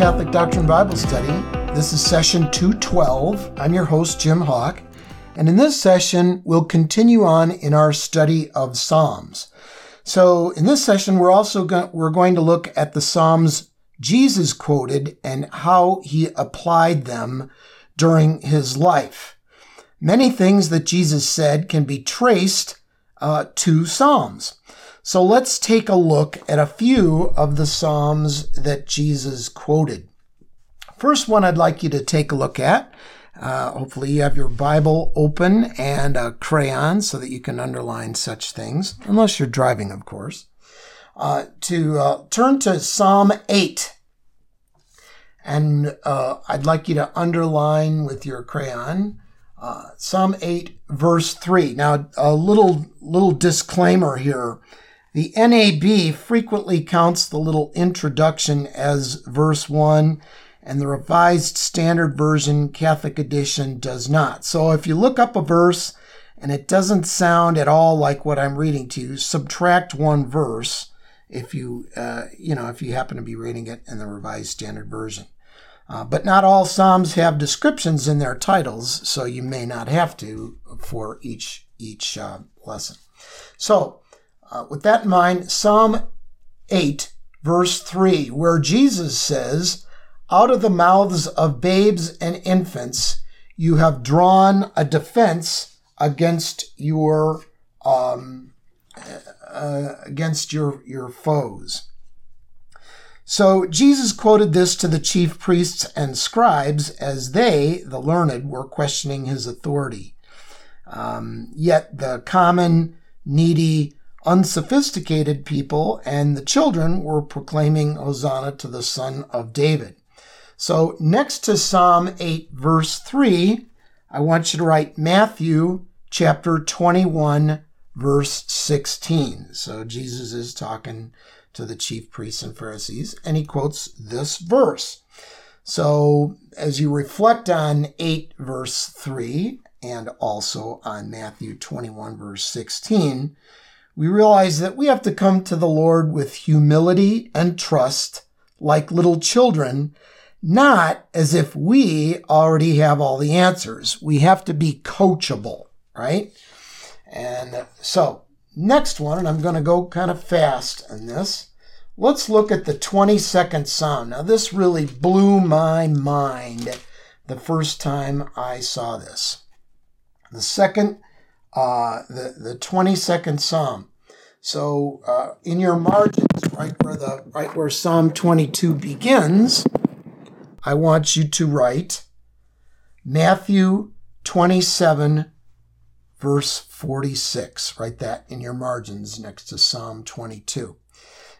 Catholic Doctrine Bible Study. This is session 212. I'm your host, Jim Hawk. And in this session, we'll continue on in our study of Psalms. So in this session, we're also go- we're going to look at the Psalms Jesus quoted and how he applied them during his life. Many things that Jesus said can be traced uh, to Psalms. So let's take a look at a few of the Psalms that Jesus quoted. First one I'd like you to take a look at. Uh, hopefully, you have your Bible open and a crayon so that you can underline such things, unless you're driving, of course. Uh, to uh, turn to Psalm 8. And uh, I'd like you to underline with your crayon uh, Psalm 8, verse 3. Now, a little, little disclaimer here. The NAB frequently counts the little introduction as verse 1, and the Revised Standard Version Catholic Edition does not. So if you look up a verse and it doesn't sound at all like what I'm reading to you, subtract one verse if you, uh, you know, if you happen to be reading it in the Revised Standard Version. Uh, but not all Psalms have descriptions in their titles, so you may not have to for each each uh, lesson. So uh, with that in mind, Psalm 8, verse 3, where Jesus says, Out of the mouths of babes and infants, you have drawn a defense against your um, uh, against your your foes. So Jesus quoted this to the chief priests and scribes as they, the learned, were questioning his authority. Um, yet the common, needy, unsophisticated people and the children were proclaiming Hosanna to the Son of David. So next to Psalm 8, verse 3, I want you to write Matthew chapter 21, verse 16. So Jesus is talking to the chief priests and Pharisees, and he quotes this verse. So as you reflect on 8, verse 3, and also on Matthew 21, verse 16, we realize that we have to come to the Lord with humility and trust like little children, not as if we already have all the answers. We have to be coachable, right? And so, next one, and I'm going to go kind of fast on this. Let's look at the 22nd Psalm. Now, this really blew my mind the first time I saw this. The second uh, the, the 22nd Psalm. So uh, in your margins, right where the right where Psalm 22 begins, I want you to write Matthew 27 verse 46. Write that in your margins next to Psalm 22.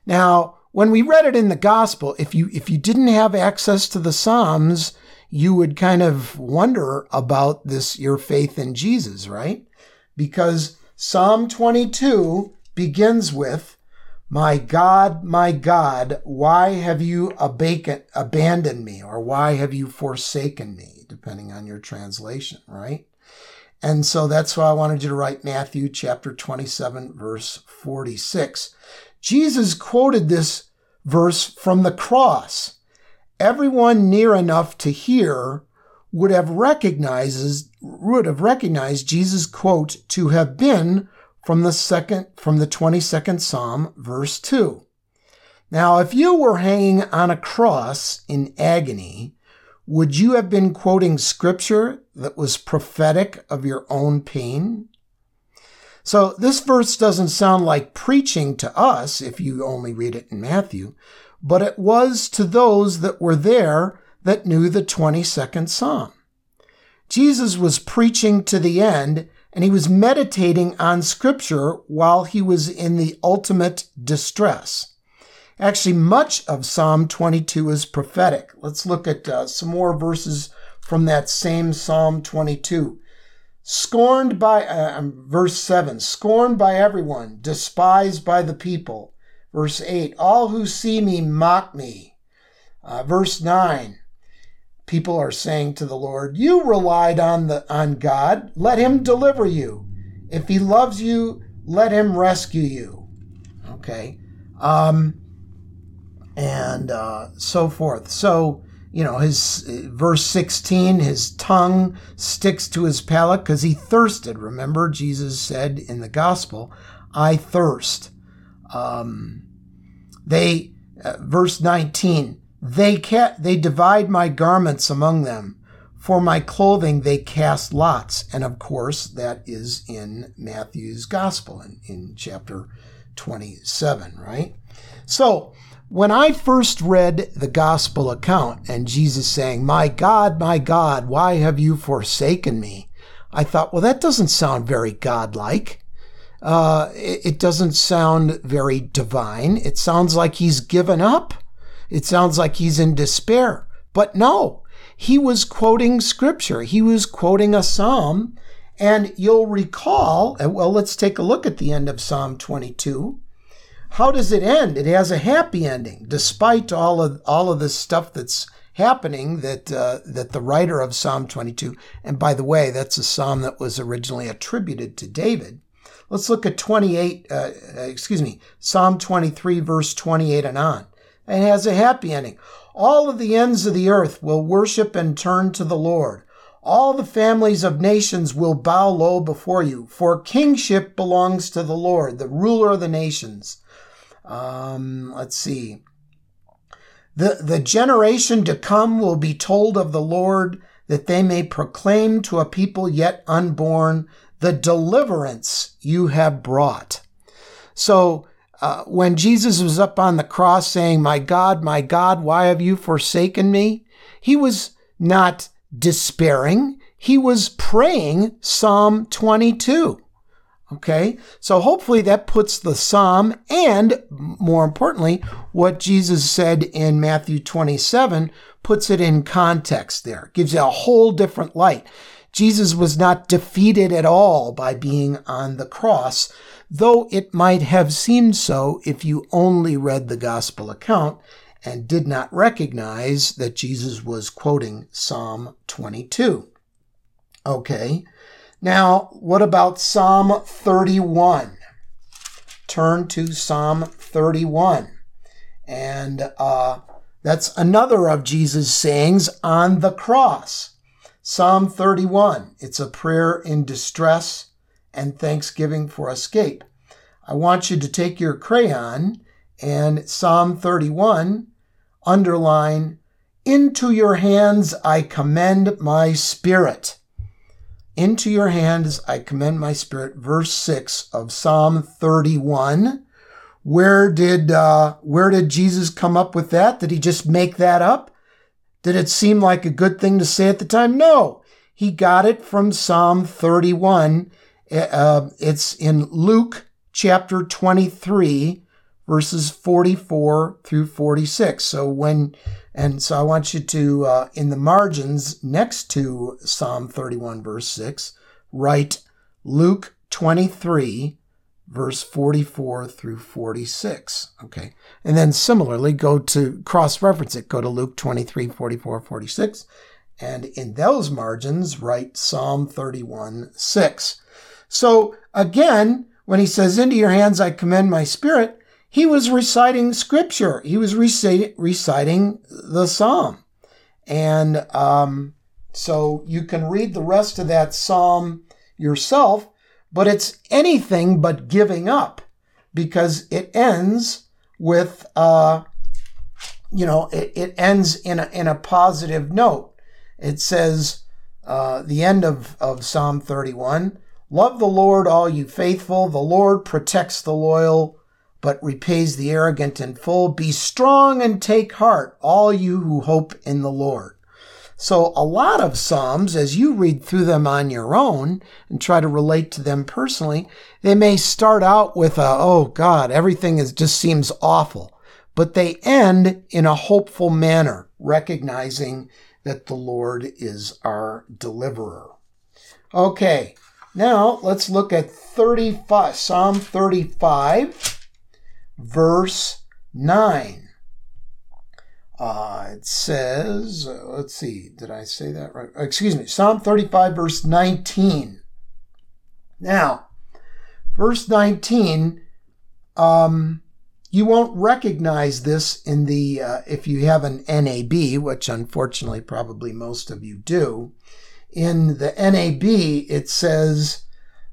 Now, when we read it in the gospel, if you if you didn't have access to the Psalms, you would kind of wonder about this your faith in Jesus, right? because Psalm 22 begins with, My God, my God, why have you abandoned me? Or why have you forsaken me? Depending on your translation, right? And so that's why I wanted you to write Matthew chapter 27, verse 46. Jesus quoted this verse from the cross. Everyone near enough to hear would have recognizes would have recognized Jesus' quote to have been from the second from the 22nd Psalm, verse 2. Now, if you were hanging on a cross in agony, would you have been quoting scripture that was prophetic of your own pain? So this verse doesn't sound like preaching to us if you only read it in Matthew, but it was to those that were there that knew the 22nd Psalm. Jesus was preaching to the end and he was meditating on scripture while he was in the ultimate distress. Actually, much of Psalm 22 is prophetic. Let's look at uh, some more verses from that same Psalm 22. Scorned by, uh, um, verse 7, scorned by everyone, despised by the people. Verse 8, all who see me mock me. Uh, verse 9, people are saying to the Lord, "You relied on the on God, let him deliver you. If he loves you, let him rescue you." Okay. Um and uh, so forth. So, you know, his verse 16, his tongue sticks to his palate because he thirsted. Remember, Jesus said in the gospel, I thirst. Um, they, uh, verse 19, they, ca- they divide my garments among them. For my clothing they cast lots. And of course, that is in Matthew's gospel in, in chapter 27, right? So, when I first read the gospel account and Jesus saying, My God, my God, why have you forsaken me? I thought, well, that doesn't sound very godlike. Uh, it, it doesn't sound very divine. It sounds like he's given up. It sounds like he's in despair. But no, he was quoting scripture. He was quoting a psalm. And you'll recall, well, let's take a look at the end of Psalm 22. How does it end? It has a happy ending, despite all of all of this stuff that's happening. That uh, that the writer of Psalm 22, and by the way, that's a psalm that was originally attributed to David. Let's look at 28. Uh, uh excuse me, Psalm 23, verse 28 and on. It has a happy ending. All of the ends of the earth will worship and turn to the Lord. All the families of nations will bow low before you, for kingship belongs to the Lord, the ruler of the nations. Um, let's see. The, the generation to come will be told of the Lord that they may proclaim to a people yet unborn the deliverance you have brought. So, uh, when Jesus was up on the cross saying, My God, my God, why have you forsaken me? He was not despairing. He was praying Psalm 22. Okay, so hopefully that puts the psalm and more importantly, what Jesus said in Matthew 27 puts it in context there, gives you a whole different light. Jesus was not defeated at all by being on the cross, though it might have seemed so if you only read the gospel account and did not recognize that Jesus was quoting Psalm 22. Okay. Now, what about Psalm 31? Turn to Psalm 31. And uh, that's another of Jesus' sayings on the cross. Psalm 31. It's a prayer in distress and thanksgiving for escape. I want you to take your crayon and Psalm 31, underline, Into your hands I commend my spirit. Into your hands I commend my spirit. Verse 6 of Psalm 31. Where did, uh, where did Jesus come up with that? Did he just make that up? Did it seem like a good thing to say at the time? No. He got it from Psalm 31. Uh, it's in Luke chapter 23, verses 44 through 46. So when and so I want you to, uh, in the margins next to Psalm 31, verse 6, write Luke 23, verse 44 through 46. Okay. And then similarly, go to cross reference it. Go to Luke 23, 44, 46. And in those margins, write Psalm 31, 6. So again, when he says, Into your hands I commend my spirit, he was reciting scripture. He was reciting, the psalm. And um, so you can read the rest of that psalm yourself, but it's anything but giving up because it ends with, uh, you know, it, it ends in a, in a positive note. It says, uh, the end of, of Psalm 31 Love the Lord, all you faithful. The Lord protects the loyal but repays the arrogant in full. Be strong and take heart, all you who hope in the Lord. So, a lot of Psalms, as you read through them on your own and try to relate to them personally, they may start out with a, oh God, everything is, just seems awful. But they end in a hopeful manner, recognizing that the Lord is our deliverer. Okay, now let's look at 35, Psalm 35 verse 9. Uh, it says, uh, let's see, did I say that right? Excuse me, Psalm 35, verse 19. Now, verse 19, um, you won't recognize this in the, uh, if you have an NAB, which unfortunately probably most of you do. In the NAB, it says,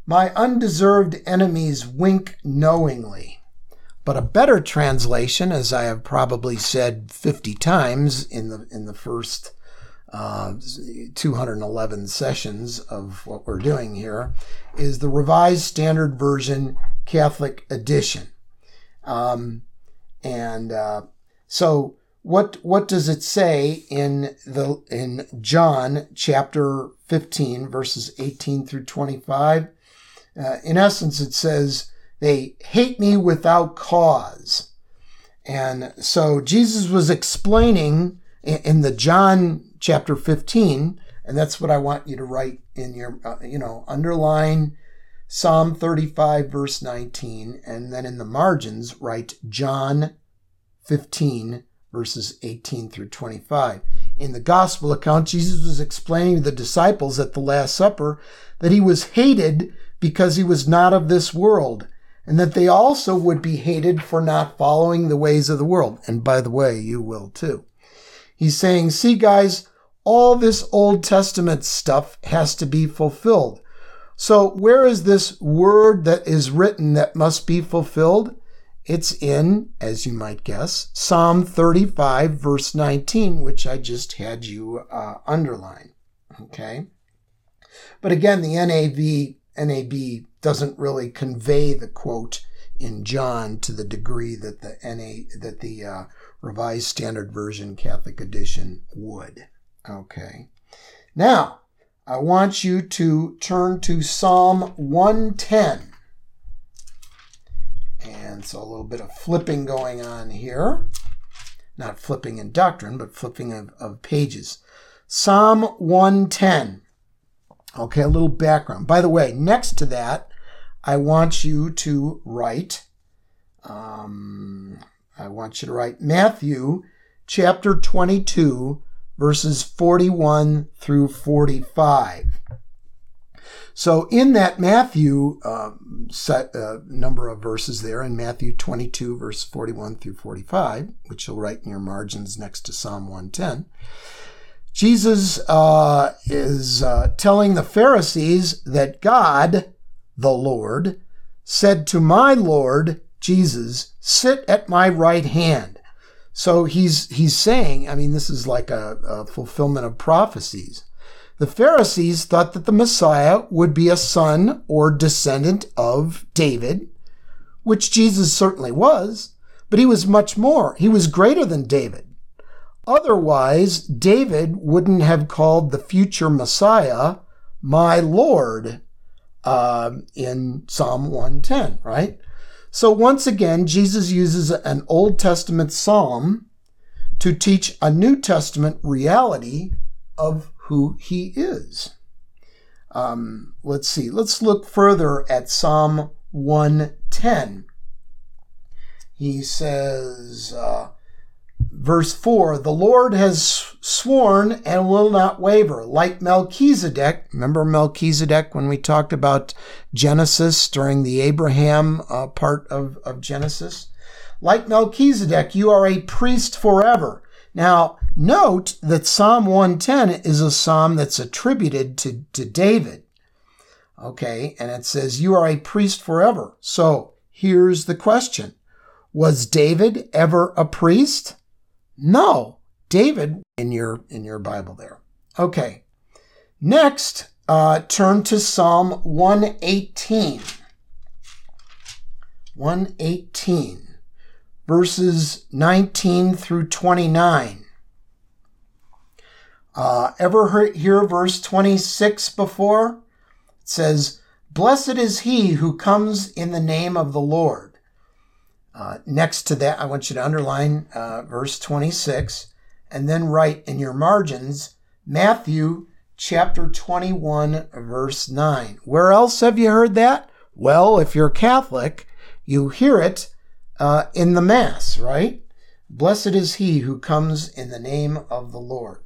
My undeserved enemies wink knowingly. But a better translation, as I have probably said 50 times in the, in the first uh, 211 sessions of what we're doing here, is the Revised Standard Version Catholic Edition. Um, and uh, so, what what does it say in the in John chapter 15 verses 18 through 25? Uh, in essence, it says they hate me without cause. And so Jesus was explaining in the John chapter 15, and that's what I want you to write in your, uh, you know, underline Psalm 35, verse 19, and then in the margins, write John 15, verses 18 through 25. In the gospel account, Jesus was explaining to the disciples at the Last Supper that he was hated because he was not of this world, and that they also would be hated for not following the ways of the world. And by the way, you will too. He's saying, see, guys, all this Old Testament stuff has to be fulfilled. So, where is this word that is written that must be fulfilled? It's in, as you might guess, Psalm 35, verse 19, which I just had you uh, underline. Okay? But again, the NAV, NAB doesn't really convey the quote in John to the degree that the NA, that the uh, Revised Standard Version Catholic Edition would. Okay. Now, I want you to turn to Psalm 110. And so a little bit of flipping going on here. Not flipping in doctrine, but flipping of, of pages. Psalm 110. Okay, a little background. By the way, next to that, I want you to write, um, I want you to write Matthew chapter 22, verses 41 through 45. So in that Matthew uh, set uh, number of verses there, in Matthew 22, verse 41 through 45, which you'll write in your margins next to Psalm 110, Jesus uh, is uh, telling the Pharisees that God, the Lord, said to my Lord Jesus, sit at my right hand so he's he's saying, I mean, this is like a, a, fulfillment of prophecies. The Pharisees thought that the Messiah would be a son or descendant of David, which Jesus certainly was, but he was much more. He was greater than David. Otherwise, David wouldn't have called the future Messiah my Lord uh, in Psalm 110, right? So once again, Jesus uses an Old Testament psalm to teach a New Testament reality of who he is. Um, let's see, let's look further at Psalm 110. He says, uh, Verse 4 The Lord has sworn and will not waver. Like Melchizedek, remember Melchizedek when we talked about Genesis during the Abraham uh, part of, of Genesis? Like Melchizedek, you are a priest forever. Now, note that Psalm 110 is a psalm that's attributed to, to David. Okay, and it says, You are a priest forever. So here's the question Was David ever a priest? No, David in your in your Bible there. Okay. Next, uh, turn to Psalm 118. 118, verses 19 through 29. Uh, ever heard, hear verse 26 before? It says, Blessed is he who comes in the name of the Lord. Uh, next to that, I want you to underline uh, verse 26 and then write in your margins Matthew chapter 21, verse 9. Where else have you heard that? Well, if you're Catholic, you hear it uh, in the Mass, right? Blessed is he who comes in the name of the Lord.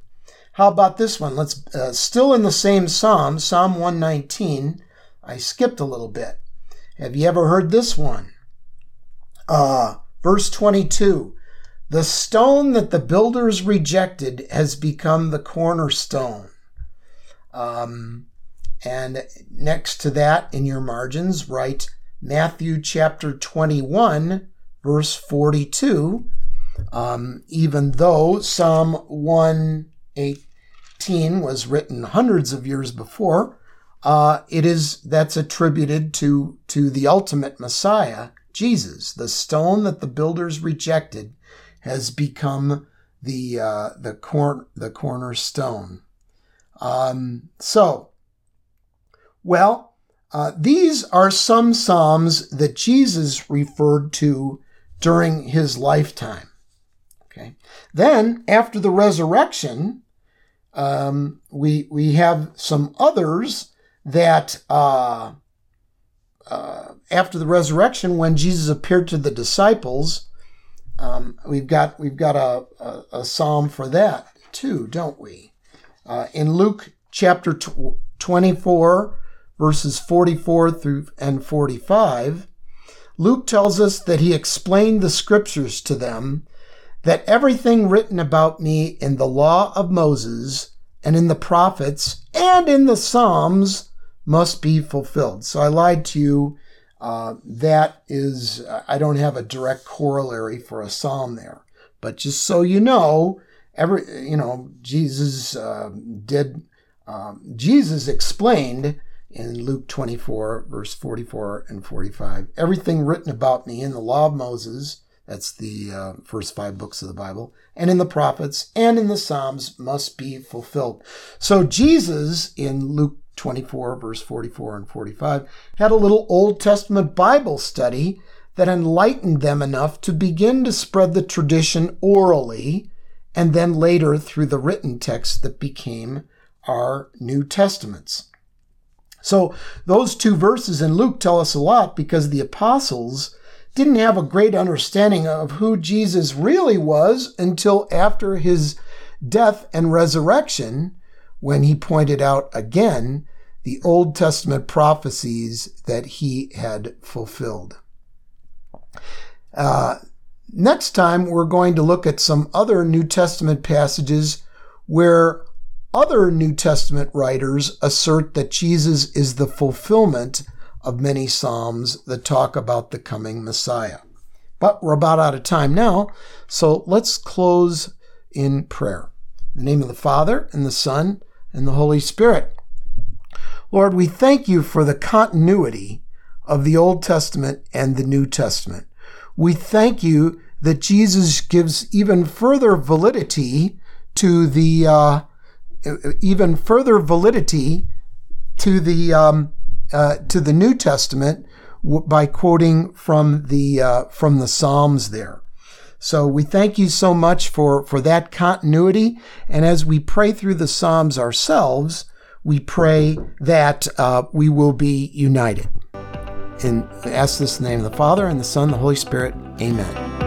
How about this one? Let's uh, still in the same psalm, Psalm 119. I skipped a little bit. Have you ever heard this one? Uh, Verse 22 The stone that the builders rejected has become the cornerstone. Um, and next to that in your margins, write Matthew chapter 21, verse 42. Um, even though Psalm 118 was written hundreds of years before, uh, it is that's attributed to to the ultimate Messiah, Jesus. The stone that the builders rejected has become the uh, the corn the cornerstone. Um, so, well, uh, these are some psalms that Jesus referred to during his lifetime. Okay. Then, after the resurrection, um, we we have some others that uh, uh, after the resurrection, when Jesus appeared to the disciples, um, we've got we've got a, a, a, psalm for that too, don't we? Uh, in Luke chapter tw- 24, verses 44 through and 45, Luke tells us that he explained the scriptures to them, that everything written about me in the law of Moses and in the prophets and in the Psalms must be fulfilled. So I lied to you. Uh, that is, I don't have a direct corollary for a psalm there. But just so you know, every, you know, Jesus uh, did, um, Jesus explained in Luke 24, verse 44 and 45, everything written about me in the law of Moses, that's the uh, first five books of the Bible, and in the prophets and in the Psalms must be fulfilled. So Jesus in Luke 24, verse 44 and 45, had a little Old Testament Bible study that enlightened them enough to begin to spread the tradition orally and then later through the written text that became our New Testaments. So those two verses in Luke tell us a lot because the apostles didn't have a great understanding of who Jesus really was until after his death and resurrection when he pointed out again the Old Testament prophecies that he had fulfilled. Uh, next time, we're going to look at some other New Testament passages where other New Testament writers assert that Jesus is the fulfillment of many Psalms that talk about the coming Messiah. But we're about out of time now, so let's close in prayer. In the name of the Father, and the Son, and the Holy Spirit. Lord, we thank you for the continuity of the Old Testament and the New Testament. We thank you that Jesus gives even further validity to the uh, even further validity to the um, uh, to the New Testament by quoting from the uh, from the Psalms there. So we thank you so much for, for that continuity. And as we pray through the Psalms ourselves, we pray that uh, we will be united. And ask this in the name of the Father, and the Son, and the Holy Spirit. Amen.